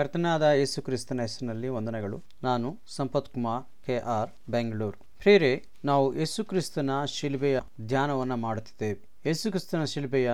ಕರ್ತನಾದ ಯೇಸು ಕ್ರಿಸ್ತನ ಹೆಸರಿನಲ್ಲಿ ವಂದನೆಗಳು. ನಾನು ಸಂಪತ್ ಕುಮಾರ್ ಕೆ ಆರ್ ಬೆಂಗಳೂರು. ಪ್ರೇರೆ ನಾವು ಯೇಸು ಕ್ರಿಸ್ತನ ಶಿಲ್ಬೆಯ ಧ್ಯಾನವನ್ನು ಮಾಡುತ್ತಿದ್ದೇವೆ. ಯೇಸು ಕ್ರಿಸ್ತನ ಶಿಲ್ಬೆಯ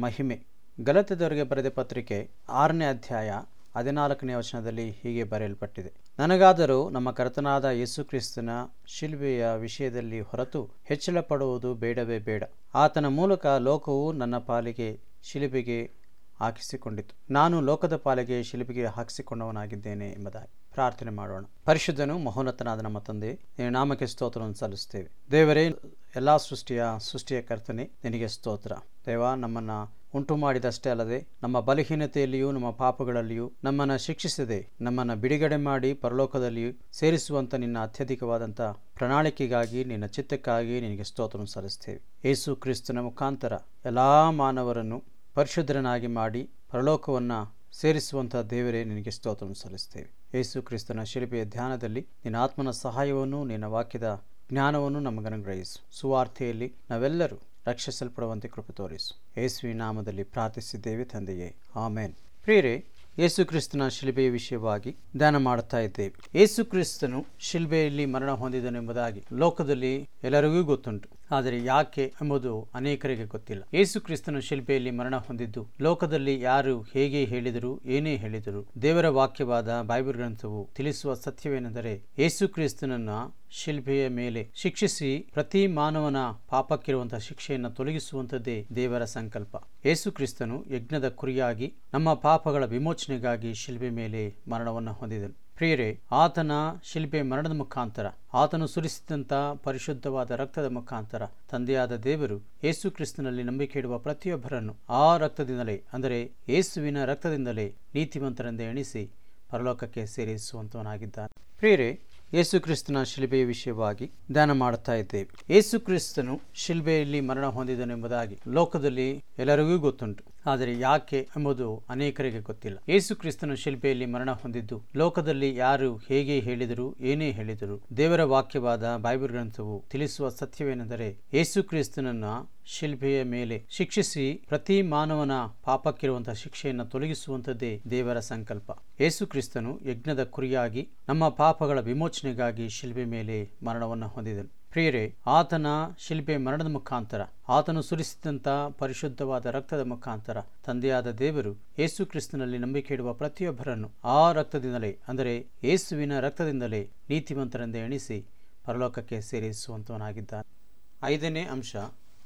ಮಹಿಮೆ. ಗಲತದವರಿಗೆ ಬರೆದ ಪತ್ರಿಕೆ ಆರನೇ ಅಧ್ಯಾಯ ಹದಿನಾಲ್ಕನೇ ವಚನದಲ್ಲಿ ಹೀಗೆ ಬರೆಯಲ್ಪಟ್ಟಿದೆ. ನನಗಾದರೂ ನಮ್ಮ ಕರ್ತನಾದ ಯೇಸು ಕ್ರಿಸ್ತನ ಶಿಲ್ಬೆಯ ವಿಷಯದಲ್ಲಿ ಹೊರತು ಹೆಚ್ಚಳ ಪಡುವುದು ಬೇಡವೇ ಬೇಡ. ಆತನ ಮೂಲಕ ಲೋಕವು ನನ್ನ ಪಾಲಿಗೆ, ಶಿಲುಬೆಗೆ ಹಾಕಿಸಿಕೊಂಡಿತು. ನಾನು ಲೋಕದ ಪಾಲಿಗೆ ಶಿಲ್ಪಿಗೆ ಹಾಕಿಸಿಕೊಂಡವನಾಗಿದ್ದೇನೆ ಎಂಬುದಾಗಿ ಪ್ರಾರ್ಥನೆ ಮಾಡೋಣ. ಪರಿಶುದ್ಧನು ಮಹೋನ್ನತನಾದ ನಮ್ಮ ತಂದೆ ನಾಮಕ್ಕೆ ಸ್ತೋತ್ರವನ್ನು ಸಲ್ಲಿಸ್ತೇವೆ ದೇವರೇ, ಎಲ್ಲಾ ಸೃಷ್ಟಿಯ ಸೃಷ್ಟಿಯ ಕರ್ತನೆ, ನಿನಗೆ ಸ್ತೋತ್ರ. ದೇವ, ನಮ್ಮನ್ನ ಉಂಟು ಮಾಡಿದಷ್ಟೇ ಅಲ್ಲದೆ, ನಮ್ಮ ಬಲಹೀನತೆಯಲ್ಲಿಯೂ, ನಮ್ಮ ಪಾಪಗಳಲ್ಲಿಯೂ ನಮ್ಮನ್ನು ಶಿಕ್ಷಿಸದೆ, ನಮ್ಮನ್ನು ಬಿಡುಗಡೆ ಮಾಡಿ ಪರಲೋಕದಲ್ಲಿ ಸೇರಿಸುವಂತ ನಿನ್ನ ಅತ್ಯಧಿಕವಾದಂಥ ಪ್ರಣಾಳಿಕೆಗಾಗಿ, ನಿನ್ನ ಚಿತ್ತಕ್ಕಾಗಿ ನಿನಗೆ ಸ್ತೋತ್ರವನ್ನು ಸಲ್ಲಿಸ್ತೇವೆ ಯೇಸು ಕ್ರಿಸ್ತನ ಮುಖಾಂತರ ಎಲ್ಲ ಮಾನವರನ್ನು ಪರಿಶುದ್ಧರನ್ನಾಗಿ ಮಾಡಿ ಪರಲೋಕವನ್ನು ಸೇರಿಸುವಂಥ ದೇವರೇ, ನಿನಗೆ ಸ್ತೋತ್ರ ಸಲ್ಲಿಸ್ತೇವೆ ಯೇಸು ಕ್ರಿಸ್ತನ ಶಿಲ್ಪೆಯ ಧ್ಯಾನದಲ್ಲಿ ನಿನ್ನ ಆತ್ಮನ ಸಹಾಯವನ್ನು, ನಿನ್ನ ವಾಕ್ಯದ ಜ್ಞಾನವನ್ನು ನಮಗನುಗ್ರಹಿಸು ಸುವಾರ್ತೆಯಲ್ಲಿ ನಾವೆಲ್ಲರೂ ರಕ್ಷಿಸಲ್ಪಡುವಂತೆ ಕೃಪೆ ತೋರಿಸು. ಯೇಸುವಿ ನಾಮದಲ್ಲಿ ಪ್ರಾರ್ಥಿಸಿದ್ದೇವೆ ತಂದೆಯೇ. ಆಮೇನ್. ಪ್ರಿಯರೇ, ಯೇಸು ಕ್ರಿಸ್ತನ ಶಿಲ್ಬೆಯ ವಿಷಯವಾಗಿ ಧ್ಯಾನ ಮಾಡುತ್ತಾ ಇದ್ದೇವೆ. ಯೇಸು ಕ್ರಿಸ್ತನು ಶಿಲ್ಬೆಯಲ್ಲಿ ಮರಣ ಹೊಂದಿದನೆಂಬುದಾಗಿ ಲೋಕದಲ್ಲಿ ಎಲ್ಲರಿಗೂ ಗೊತ್ತುಂಟು. ಆದರೆ ಯಾಕೆ ಎಂಬುದು ಅನೇಕರಿಗೆ ಗೊತ್ತಿಲ್ಲ. ಯೇಸು ಕ್ರಿಸ್ತನು ಶಿಲ್ಪೆಯಲ್ಲಿ ಮರಣ ಹೊಂದಿದ್ದು, ಲೋಕದಲ್ಲಿ ಯಾರು ಹೇಗೆ ಹೇಳಿದರು ಏನೇ ಹೇಳಿದರು ದೇವರ ವಾಕ್ಯವಾದ ಬೈಬಲ್ ಗ್ರಂಥವು ತಿಳಿಸುವ ಸತ್ಯವೇನೆಂದರೆ ಯೇಸು ಕ್ರಿಸ್ತನನ್ನ ಶಿಲ್ಬೆಯ ಮೇಲೆ ಶಿಕ್ಷಿಸಿ ಪ್ರತಿ ಮಾನವನ ಪಾಪಕ್ಕಿರುವಂತಹ ಶಿಕ್ಷೆಯನ್ನು ತೊಲಗಿಸುವಂಥದ್ದೇ ದೇವರ ಸಂಕಲ್ಪ. ಯೇಸು ಕ್ರಿಸ್ತನು ಯಜ್ಞದ ಕುರಿಯಾಗಿ ನಮ್ಮ ಪಾಪಗಳ ವಿಮೋಚನೆಗಾಗಿ ಶಿಲ್ಬೆ ಮೇಲೆ ಮರಣವನ್ನು ಹೊಂದಿದನು. ಪ್ರಿಯರೇ, ಆತನ ಶಿಲ್ಪೆ ಮರಣದ ಮುಖಾಂತರ, ಆತನು ಸುರಿಸಿದಂಥ ಪರಿಶುದ್ಧವಾದ ರಕ್ತದ ಮುಖಾಂತರ ತಂದೆಯಾದ ದೇವರು ಯೇಸು ಕ್ರಿಸ್ತನಲ್ಲಿ ನಂಬಿಕೆ ಇಡುವ ಪ್ರತಿಯೊಬ್ಬರನ್ನು ಆ ರಕ್ತದಿಂದಲೇ, ಅಂದರೆ ಯೇಸುವಿನ ರಕ್ತದಿಂದಲೇ ನೀತಿವಂತರೆಂದೇ ಎಣಿಸಿ ಪರಲೋಕಕ್ಕೆ ಸೇರಿಸುವಂತವನಾಗಿದ್ದಾನೆ. ಪ್ರಿಯರೇ, ಯೇಸು ಕ್ರಿಸ್ತನ ಶಿಲ್ಬೆಯ ವಿಷಯವಾಗಿ ಧ್ಯಾನ ಮಾಡುತ್ತಾ ಇದ್ದೇವೆ. ಯೇಸು ಕ್ರಿಸ್ತನು ಶಿಲ್ಬೆಯಲ್ಲಿ ಮರಣ ಹೊಂದಿದನೆಂಬುದಾಗಿ ಲೋಕದಲ್ಲಿ ಎಲ್ಲರಿಗೂ ಗೊತ್ತುಂಟು. ಆದರೆ ಯಾಕೆ ಎಂಬುದು ಅನೇಕರಿಗೆ ಗೊತ್ತಿಲ್ಲ. ಯೇಸು ಕ್ರಿಸ್ತನು ಶಿಲ್ಪೆಯಲ್ಲಿ ಮರಣ ಹೊಂದಿದ್ದು, ಲೋಕದಲ್ಲಿ ಯಾರು ಹೇಗೆ ಹೇಳಿದರು ಏನೇ ಹೇಳಿದರು ದೇವರ ವಾಕ್ಯವಾದ ಬೈಬಲ್ ಗ್ರಂಥವು ತಿಳಿಸುವ ಸತ್ಯವೇನೆಂದರೆ ಯೇಸು ಕ್ರಿಸ್ತನನ್ನ ಶಿಲ್ಪೆಯ ಮೇಲೆ ಶಿಕ್ಷಿಸಿ ಪ್ರತಿ ಮಾನವನ ಪಾಪಕ್ಕಿರುವಂತಹ ಶಿಕ್ಷೆಯನ್ನು ತೊಲಗಿಸುವಂಥದ್ದೇ ದೇವರ ಸಂಕಲ್ಪ. ಯೇಸು ಕ್ರಿಸ್ತನು ಯಜ್ಞದ ಕುರಿಯಾಗಿ ನಮ್ಮ ಪಾಪಗಳ ವಿಮೋಚನೆಗಾಗಿ ಶಿಲ್ಬೆ ಮೇಲೆ ಮರಣವನ್ನು ಹೊಂದಿದನು. ಪ್ರಿಯರೇ, ಆತನ ಶಿಲ್ಬೆ ಮರಣದ ಮುಖಾಂತರ, ಆತನು ಸುರಿಸಿದಂಥ ಪರಿಶುದ್ಧವಾದ ರಕ್ತದ ಮುಖಾಂತರ ತಂದೆಯಾದ ದೇವರು ಯೇಸು ಕ್ರಿಸ್ತನಲ್ಲಿ ನಂಬಿಕೆ ಇಡುವ ಪ್ರತಿಯೊಬ್ಬರನ್ನು ಆ ರಕ್ತದಿಂದಲೇ, ಅಂದರೆ ಯೇಸುವಿನ ರಕ್ತದಿಂದಲೇ ನೀತಿವಂತರೆಂದು ಎಣಿಸಿ ಪರಲೋಕಕ್ಕೆ ಸೇರಿಸುವಂತವನಾಗಿದ್ದಾನೆ. ಐದನೇ ಅಂಶ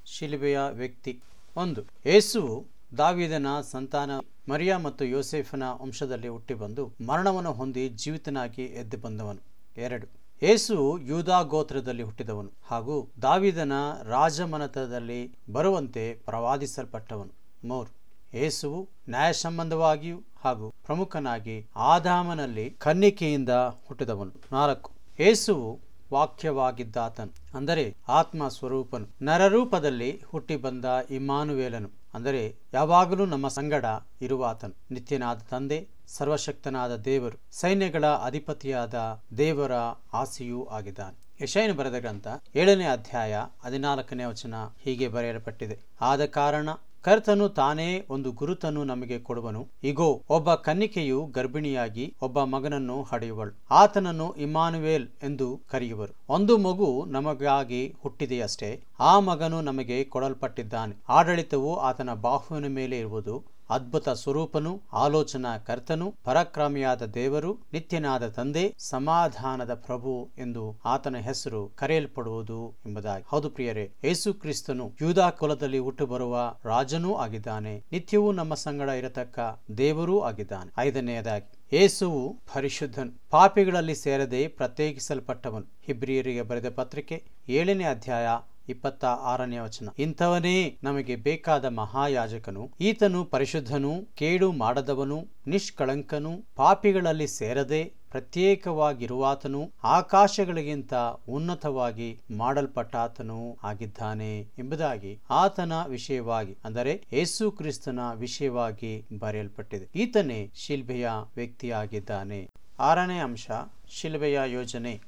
ಶಿಲುಬೆಯ ವ್ಯಕ್ತಿ. ಒಂದು, ಯೇಸುವು ದಾವಿದನ ಸಂತಾನ ಮರಿಯಾ ಮತ್ತು ಯೋಸೆಫನ ವಂಶದಲ್ಲಿ ಹುಟ್ಟಿ ಬಂದು ಮರಣವನ್ನು ಹೊಂದಿ ಜೀವಿತನಾಗಿ ಎದ್ದು ಬಂದವನು. ಎರಡು ಯೇಸು ಯೂದಾ ಗೋತ್ರದಲ್ಲಿ ಹುಟ್ಟಿದವನು ಹಾಗೂ ದಾವಿದನ ರಾಜಮನತದಲ್ಲಿ ಬರುವಂತೆ ಪ್ರವಾದಿಸಲ್ಪಟ್ಟವನು. ಮೂರು ಯೇಸುವು ನ್ಯಾಯ ಸಂಬಂಧವಾಗಿಯೂ ಹಾಗೂ ಪ್ರಮುಖನಾಗಿ ಆದಾಮನಲ್ಲಿ ಕನ್ನಿಕೆಯಿಂದ ಹುಟ್ಟಿದವನು. ನಾಲ್ಕು, ಏಸುವು ವಾಕ್ಯವಾಗಿದ್ದಾತನು, ಅಂದರೆ ಆತ್ಮ ಸ್ವರೂಪನು. ನರರೂಪದಲ್ಲಿ ಹುಟ್ಟಿ ಬಂದ ಇಮಾನುವೇಲನು ಅಂದರೆ ಯಾವಾಗಲೂ ನಮ್ಮ ಸಂಗಡ ಇರುವಾತನು ನಿತ್ಯನಾದ ತಂದೆ, ಸರ್ವಶಕ್ತನಾದ ದೇವರು, ಸೈನ್ಯಗಳ ಅಧಿಪತಿಯಾದ ದೇವರ ಆಸೆಯೂ ಆಗಿದ್ದಾನೆ. ಯಶಯನ ಬರೆದ ಗ್ರಂಥ ಏಳನೇ ಅಧ್ಯಾಯ ಹದಿನಾಲ್ಕನೇ ವಚನ ಹೀಗೆ ಬರೆಯಲ್ಪಟ್ಟಿದೆ. ಆದ ಕಾರಣ ಕರ್ತನು ತಾನೇ ಒಂದು ಗುರುತನ್ನು ನಮಗೆ ಕೊಡುವನು. ಇಗೋ, ಒಬ್ಬ ಕನ್ನಿಕೆಯು ಗರ್ಭಿಣಿಯಾಗಿ ಒಬ್ಬ ಮಗನನ್ನು ಹಡೆಯುವಳು. ಆತನನ್ನು ಇಮಾನುವೇಲ್ ಎಂದು ಕರೆಯುವರು. ಒಂದು ಮಗು ನಮಗಾಗಿ ಹುಟ್ಟಿದೆಯಷ್ಟೇ. ಆ ಮಗನು ನಮಗೆ ಕೊಡಲ್ಪಟ್ಟಿದ್ದಾನೆ. ಆಡಳಿತವು ಆತನ ಬಾಹುವಿನ ಮೇಲೆ ಇರುವುದು. ಅದ್ಭುತ ಸ್ವರೂಪನು ಆಲೋಚನಾ ಕರ್ತನು ಪರಾಕ್ರಮಿಯಾದ ದೇವರು, ನಿತ್ಯನಾದ ತಂದೆ, ಸಮಾಧಾನದ ಪ್ರಭು ಎಂದು ಆತನ ಹೆಸರು ಕರೆಯಲ್ಪಡುವುದು ಎಂಬುದಾಗಿ. ಹೌದು ಪ್ರಿಯರೇ, ಯೇಸು ಕ್ರಿಸ್ತನು ಯೂದಾ ಕುಲದಲ್ಲಿ ಹುಟ್ಟು ಬರುವ ರಾಜನೂ ಆಗಿದ್ದಾನೆ. ನಿತ್ಯವೂ ನಮ್ಮ ಸಂಗಡ ಇರತಕ್ಕ ದೇವರೂ ಆಗಿದ್ದಾನೆ. ಐದನೆಯದಾಗಿ ಏಸುವು ಪರಿಶುದ್ಧನು. ಪಾಪಿಗಳಲ್ಲಿ ಸೇರದೆ ಪ್ರತ್ಯೇಕಿಸಲ್ಪಟ್ಟವನು. ಹಿಬ್ರಿಯರಿಗೆ ಬರೆದ ಪತ್ರಿಕೆ ಏಳನೇ ಅಧ್ಯಾಯ ಇಪ್ಪತ್ತ ಆರನೇ ವಚನ. ಇಂಥವನೇ ನಮಗೆ ಬೇಕಾದ ಮಹಾಯಾಜಕನು, ಈತನು ಪರಿಶುದ್ಧನು, ಕೇಡು ಮಾಡದವನು, ನಿಷ್ಕಳಂಕನು, ಪಾಪಿಗಳಲ್ಲಿ ಸೇರದೆ ಪ್ರತ್ಯೇಕವಾಗಿರುವಾತನು, ಆಕಾಶಗಳಿಗಿಂತ ಉನ್ನತವಾಗಿ ಮಾಡಲ್ಪಟ್ಟಾತನು ಆಗಿದ್ದಾನೆ ಎಂಬುದಾಗಿ ಆತನ ವಿಷಯವಾಗಿ, ಅಂದರೆ ಯೇಸು ಕ್ರಿಸ್ತನ ವಿಷಯವಾಗಿ ಬರೆಯಲ್ಪಟ್ಟಿದೆ. ಈತನೇ ಶಿಲ್ಬೆಯ ವ್ಯಕ್ತಿಯಾಗಿದ್ದಾನೆ. ಆರನೇ ಅಂಶ, ಶಿಲ್ಬೆಯ ಯೋಜನೆ.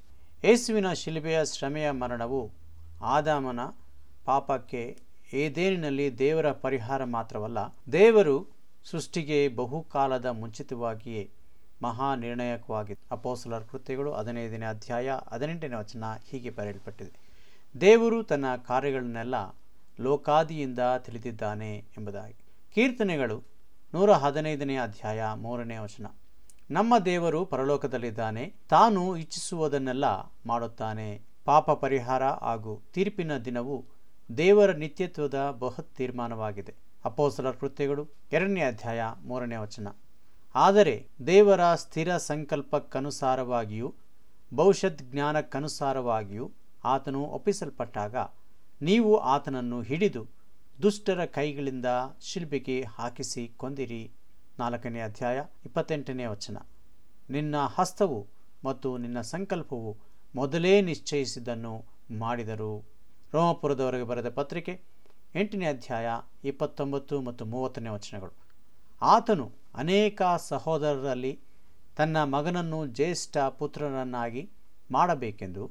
ಯೇಸುವಿನ ಶಿಲ್ಬೆಯ ಶ್ರಮೆಯ ಮರಣವು ಆದಾಮನ ಪಾಪಕ್ಕೆ ಏದೇನಿನಲ್ಲಿ ದೇವರ ಪರಿಹಾರ ಮಾತ್ರವಲ್ಲ, ದೇವರು ಸೃಷ್ಟಿಗೆ ಬಹುಕಾಲದ ಮುಂಚಿತವಾಗಿಯೇ ಮಹಾ ನಿರ್ಣಾಯಕವಾಗಿದೆ ಅಪೋಸಲರ್ ಕೃತ್ಯಗಳು ಹದಿನೈದನೇ ಅಧ್ಯಾಯ ಹದಿನೆಂಟನೇ ವಚನ ಹೀಗೆ ಬರೆಯಲ್ಪಟ್ಟಿದೆ. ದೇವರು ತನ್ನ ಕಾರ್ಯಗಳನ್ನೆಲ್ಲ ಲೋಕಾದಿಯಿಂದ ತಿಳಿದಿದ್ದಾನೆ ಎಂಬುದಾಗಿ. ಕೀರ್ತನೆಗಳು ನೂರ ಹದಿನೈದನೇ ಅಧ್ಯಾಯ ಮೂರನೇ ವಚನ. ನಮ್ಮ ದೇವರು ಪರಲೋಕದಲ್ಲಿದ್ದಾನೆ, ತಾನು ಇಚ್ಛಿಸುವುದನ್ನೆಲ್ಲ ಮಾಡುತ್ತಾನೆ ಪಾಪ ಪರಿಹಾರ ಹಾಗೂ ತೀರ್ಪಿನ ದಿನವು ದೇವರ ನಿತ್ಯತ್ವದ ಬೃಹತ್ ತೀರ್ಮಾನವಾಗಿದೆ. ಅಪೋಸಲರ ಕೃತ್ಯಗಳು ಎರಡನೇ ಅಧ್ಯಾಯ ಮೂರನೇ ವಚನ. ಆದರೆ ದೇವರ ಸ್ಥಿರ ಸಂಕಲ್ಪಕ್ಕನುಸಾರವಾಗಿಯೂ, ಭವಿಷ್ಯತ್ ಜ್ಞಾನಕ್ಕನುಸಾರವಾಗಿಯೂ ಆತನು ಒಪ್ಪಿಸಲ್ಪಟ್ಟಾಗ ನೀವು ಆತನನ್ನು ಹಿಡಿದು ದುಷ್ಟರ ಕೈಗಳಿಂದ ಶಿಲ್ಪಿಗೆ ಹಾಕಿಸಿ ಕೊಂದಿರಿ ನಾಲ್ಕನೇ ಅಧ್ಯಾಯ ಇಪ್ಪತ್ತೆಂಟನೇ ವಚನ. ನಿನ್ನ ಹಸ್ತವು ಮತ್ತು ನಿನ್ನ ಸಂಕಲ್ಪವು ಮೊದಲೇ ನಿಶ್ಚಯಿಸಿದ್ದನ್ನು ಮಾಡಿದರು. ರೋಮಪುರದವರೆಗೆ ಬರೆದ ಪತ್ರಿಕೆ, ಎಂಟನೇ ಅಧ್ಯಾಯ ಇಪ್ಪತ್ತೊಂಬತ್ತು ಮತ್ತು ಮೂವತ್ತನೇ ವಚನಗಳು. ಆತನು ಅನೇಕ ಸಹೋದರರಲ್ಲಿ ತನ್ನ ಮಗನನ್ನು ಜ್ಯೇಷ್ಠ ಪುತ್ರನನ್ನಾಗಿ ಮಾಡಬೇಕೆಂದು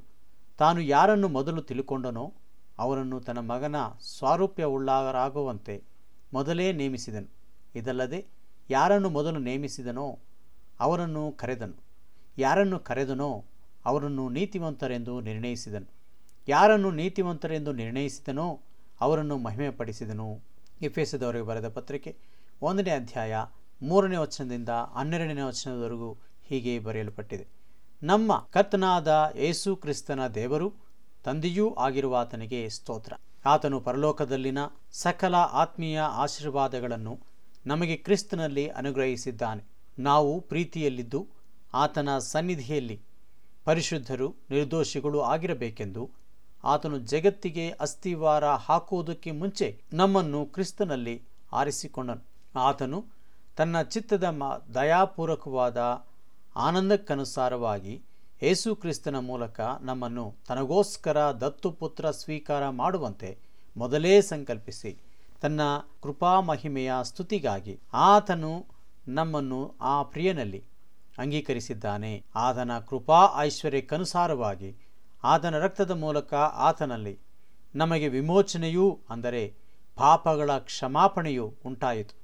ತಾನು ಯಾರನ್ನು ಮೊದಲು ತಿಳ್ಕೊಂಡನೋ ಅವರನ್ನು ತನ್ನ ಮಗನ ಸ್ವಾರೂಪ್ಯವುಳ್ಳಾಗರಾಗುವಂತೆ ಮೊದಲೇ ನೇಮಿಸಿದನು. ಇದಲ್ಲದೆ ಯಾರನ್ನು ಮೊದಲು ನೇಮಿಸಿದನೋ ಅವರನ್ನು ಕರೆದನು. ಯಾರನ್ನು ಕರೆದನೋ ಅವರನ್ನು ನೀತಿವಂತರೆಂದು ನಿರ್ಣಯಿಸಿದನು. ಯಾರನ್ನು ನೀತಿವಂತರೆಂದು ನಿರ್ಣಯಿಸಿದನೋ ಅವರನ್ನು ಮಹಿಮೆಪಡಿಸಿದನು. ಎಫೆಸದವರಿಗೆ ಬರೆದ ಪತ್ರಿಕೆ ಒಂದನೇ ಅಧ್ಯಾಯ ಮೂರನೇ ವಚನದಿಂದ ಹನ್ನೆರಡನೇ ವಚನದವರೆಗೂ ಹೀಗೆ ಬರೆಯಲ್ಪಟ್ಟಿದೆ. ನಮ್ಮ ಕರ್ತನಾದ ಯೇಸು ಕ್ರಿಸ್ತನ ದೇವರು ತಂದೆಯೂ ಆಗಿರುವ ಆತನಿಗೆ ಸ್ತೋತ್ರ. ಆತನು ಪರಲೋಕದಲ್ಲಿನ ಸಕಲ ಆತ್ಮೀಯ ಆಶೀರ್ವಾದಗಳನ್ನು ನಮಗೆ ಕ್ರಿಸ್ತನಲ್ಲಿ ಅನುಗ್ರಹಿಸಿದ್ದಾನೆ. ನಾವು ಪ್ರೀತಿಯಲ್ಲಿದ್ದು ಆತನ ಸನ್ನಿಧಿಯಲ್ಲಿ ಪರಿಶುದ್ಧರು, ನಿರ್ದೋಷಿಗಳು ಆಗಿರಬೇಕೆಂದು ಆತನು ಜಗತ್ತಿಗೆ ಅಸ್ಥಿವಾರ ಹಾಕುವುದಕ್ಕೆ ಮುಂಚೆ ನಮ್ಮನ್ನು ಕ್ರಿಸ್ತನಲ್ಲಿ ಆರಿಸಿಕೊಂಡನು. ಆತನು ತನ್ನ ಚಿತ್ತದ ಮ ದಯಾಪೂರ್ವಕವಾದ ಆನಂದಕ್ಕನುಸಾರವಾಗಿ ಯೇಸು ಕ್ರಿಸ್ತನ ಮೂಲಕ ನಮ್ಮನ್ನು ತನಗೋಸ್ಕರ ದತ್ತುಪುತ್ರ ಸ್ವೀಕಾರ ಮಾಡುವಂತೆ ಮೊದಲೇ ಸಂಕಲ್ಪಿಸಿ ತನ್ನ ಕೃಪಾ ಮಹಿಮೆಯ ಸ್ತುತಿಗಾಗಿ ಆತನು ನಮ್ಮನ್ನು ಆ ಪ್ರಿಯನಲ್ಲಿ ಅಂಗೀಕರಿಸಿದ್ದಾನೆ. ಆತನ ಕೃಪಾ ಐಶ್ವರ್ಯಕ್ಕನುಸಾರವಾಗಿ ಆತನ ರಕ್ತದ ಮೂಲಕ ಆತನಲ್ಲಿ ನಮಗೆ ವಿಮೋಚನೆಯೂ ಅಂದರೆ ಪಾಪಗಳ ಕ್ಷಮಾಪಣೆಯೂ ಉಂಟಾಯಿತು.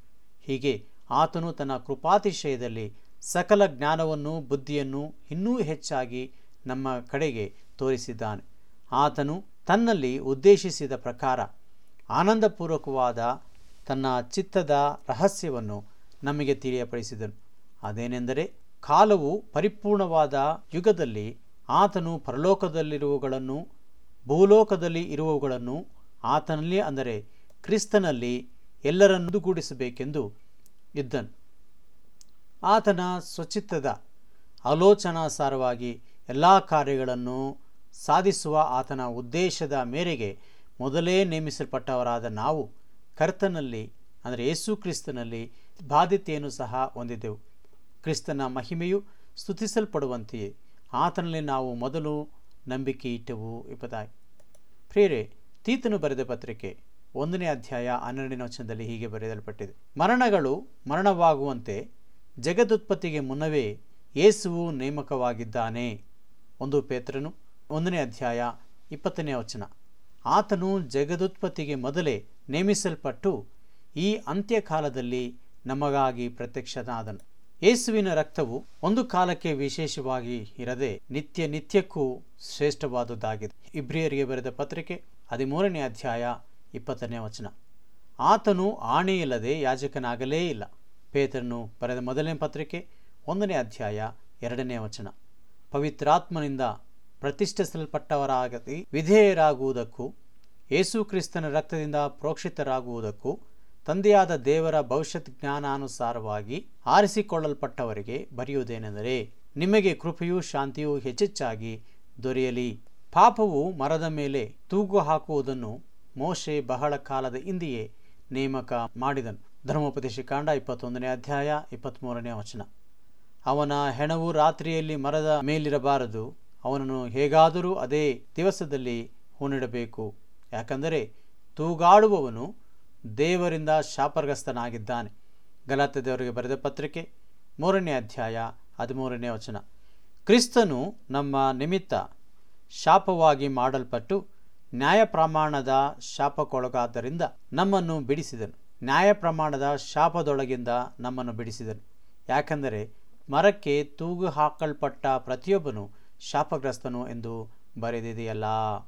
ಹೀಗೆ ಆತನು ತನ್ನ ಕೃಪಾತಿಶಯದಲ್ಲಿ ಸಕಲ ಜ್ಞಾನವನ್ನು ಬುದ್ಧಿಯನ್ನು ಇನ್ನೂ ಹೆಚ್ಚಾಗಿ ನಮ್ಮ ಕಡೆಗೆ ತೋರಿಸಿದ್ದಾನೆ. ಆತನು ತನ್ನಲ್ಲಿ ಉದ್ದೇಶಿಸಿದ ಪ್ರಕಾರ ಆನಂದಪೂರ್ವಕವಾದ ತನ್ನ ಚಿತ್ತದ ರಹಸ್ಯವನ್ನು ನಮಗೆ ತಿಳಿಯಪಡಿಸಿದನು. ಅದೇನೆಂದರೆ ಕಾಲವು ಪರಿಪೂರ್ಣವಾದ ಯುಗದಲ್ಲಿ ಆತನು ಪರಲೋಕದಲ್ಲಿರುವವುಗಳನ್ನು, ಭೂಲೋಕದಲ್ಲಿ ಇರುವವುಗಳನ್ನು, ಆತನಲ್ಲಿ ಅಂದರೆ ಕ್ರಿಸ್ತನಲ್ಲಿ ಎಲ್ಲರನ್ನುಗೂಡಿಸಬೇಕೆಂದು ಇದ್ದನು ಆತನ ಸ್ವಚಿತ್ತದ ಆಲೋಚನಾಸಾರವಾಗಿ ಎಲ್ಲ ಕಾರ್ಯಗಳನ್ನು ಸಾಧಿಸುವ ಆತನ ಉದ್ದೇಶದ ಮೇರೆಗೆ ಮೊದಲೇ ನೇಮಿಸಲ್ಪಟ್ಟವರಾದ ನಾವು ಕರ್ತನಲ್ಲಿ, ಅಂದರೆ ಯೇಸು ಕ್ರಿಸ್ತನಲ್ಲಿ ಬಾಧ್ಯತೆಯನ್ನು ಸಹ ಹೊಂದಿದ್ದೆವು. ಕ್ರಿಸ್ತನ ಮಹಿಮೆಯು ಸ್ತುತಿಸಲ್ಪಡುವಂತೆಯೇ. ಆತನಲ್ಲಿ ನಾವು ಮೊದಲು ನಂಬಿಕೆ ಇಟ್ಟೆವು ಎಂಬುದಾಗಿ. ಪ್ರೇರೆ ತೀತನು ಬರೆದ ಪತ್ರಿಕೆ ಒಂದನೇ ಅಧ್ಯಾಯ ಹನ್ನೆರಡನೇ ವಚನದಲ್ಲಿ ಹೀಗೆ ಬರೆಯಲ್ಪಟ್ಟಿದೆ. ಮರಣಗಳು ಮರಣವಾಗುವಂತೆ ಜಗದುತ್ಪತ್ತಿಗೆ ಮುನ್ನವೇ ಯೇಸುವು ನೇಮಕವಾಗಿದ್ದಾನೆ. ಒಂದು ಪೇತ್ರನು ಒಂದನೇ ಅಧ್ಯಾಯ ಇಪ್ಪತ್ತನೇ ವಚನ. ಆತನು ಜಗದುತ್ಪತ್ತಿಗೆ ಮೊದಲೇ ನೇಮಿಸಲ್ಪಟ್ಟು ಈ ಅಂತ್ಯಕಾಲದಲ್ಲಿ ನಮಗಾಗಿ ಪ್ರತ್ಯಕ್ಷನಾದನು. ಯೇಸುವಿನ ರಕ್ತವು ಒಂದು ಕಾಲಕ್ಕೆ ವಿಶೇಷವಾಗಿ ಇರದೆ ನಿತ್ಯ ನಿತ್ಯಕ್ಕೂ ಶ್ರೇಷ್ಠವಾದುದಾಗಿದೆ. ಇಬ್ರಿಯರಿಗೆ ಬರೆದ ಪತ್ರಿಕೆ ಹದಿಮೂರನೇ ಅಧ್ಯಾಯ ಇಪ್ಪತ್ತನೇ ವಚನ. ಆತನು ಆಣೆಯಿಲ್ಲದೆ ಯಾಜಕನಾಗಲೇ ಇಲ್ಲ. ಪೇತ್ರನು ಬರೆದ ಮೊದಲನೇ ಪತ್ರಿಕೆ ಒಂದನೇ ಅಧ್ಯಾಯ ಎರಡನೇ ವಚನ. ಪವಿತ್ರಾತ್ಮನಿಂದ ಪ್ರತಿಷ್ಠಿಸಲ್ಪಟ್ಟವರಾಗತಿ ವಿಧೇಯರಾಗುವುದಕ್ಕೂ, ಯೇಸು ಕ್ರಿಸ್ತನ ರಕ್ತದಿಂದ ಪ್ರೋಕ್ಷಿತರಾಗುವುದಕ್ಕೂ ತಂದೆಯಾದ ದೇವರ ಭವಿಷ್ಯತ್ ಜ್ಞಾನಾನುಸಾರವಾಗಿ ಆರಿಸಿಕೊಳ್ಳಲ್ಪಟ್ಟವರಿಗೆ ಬರೆಯುವುದೇನೆಂದರೆ, ನಿಮಗೆ ಕೃಪೆಯೂ ಶಾಂತಿಯೂ ಹೆಚ್ಚೆಚ್ಚಾಗಿ ದೊರೆಯಲಿ. ಪಾಪವು ಮರದ ಮೇಲೆ ತೂಗು ಹಾಕುವುದನ್ನು ಮೋಶೆ ಬಹಳ ಕಾಲದ ಹಿಂದೆಯೇ ನೇಮಕ ಮಾಡಿದನು. ಧರ್ಮೋಪದೇಶ ಕಾಂಡ ಇಪ್ಪತ್ತೊಂದನೇ ಅಧ್ಯಾಯ ಇಪ್ಪತ್ತ್ಮೂರನೇ ವಚನ. ಅವನ ಹೆಣವು ರಾತ್ರಿಯಲ್ಲಿ ಮರದ ಮೇಲಿರಬಾರದು. ಅವನನ್ನು ಹೇಗಾದರೂ ಅದೇ ದಿವಸದಲ್ಲಿ ಹೂನಿಡಬೇಕು ಯಾಕಂದರೆ, ತೂಗಾಡುವವನು ದೇವರಿಂದ ಶಾಪಗ್ರಸ್ತನಾಗಿದ್ದಾನೆ. ಗಲಾತ ದೇವರಿಗೆ ಬರೆದ ಪತ್ರಿಕೆ ಮೂರನೇ ಅಧ್ಯಾಯ ಹದಿಮೂರನೇ ವಚನ. ಕ್ರಿಸ್ತನು ನಮ್ಮ ನಿಮಿತ್ತ ಶಾಪವಾಗಿ ಮಾಡಲ್ಪಟ್ಟು ನ್ಯಾಯ ಪ್ರಮಾಣದ ಶಾಪಕ್ಕೊಳಗಾದ್ದರಿಂದ ನಮ್ಮನ್ನು ಬಿಡಿಸಿದನು. ನ್ಯಾಯ ಪ್ರಮಾಣದ ಶಾಪದೊಳಗಿಂದ ನಮ್ಮನ್ನು ಬಿಡಿಸಿದನು. ಯಾಕಂದರೆ ಮರಕ್ಕೆ ತೂಗು ಹಾಕಲ್ಪಟ್ಟ ಪ್ರತಿಯೊಬ್ಬನು ಶಾಪಗ್ರಸ್ತನು ಎಂದು ಬರೆದಿದೆಯಲ್ಲ.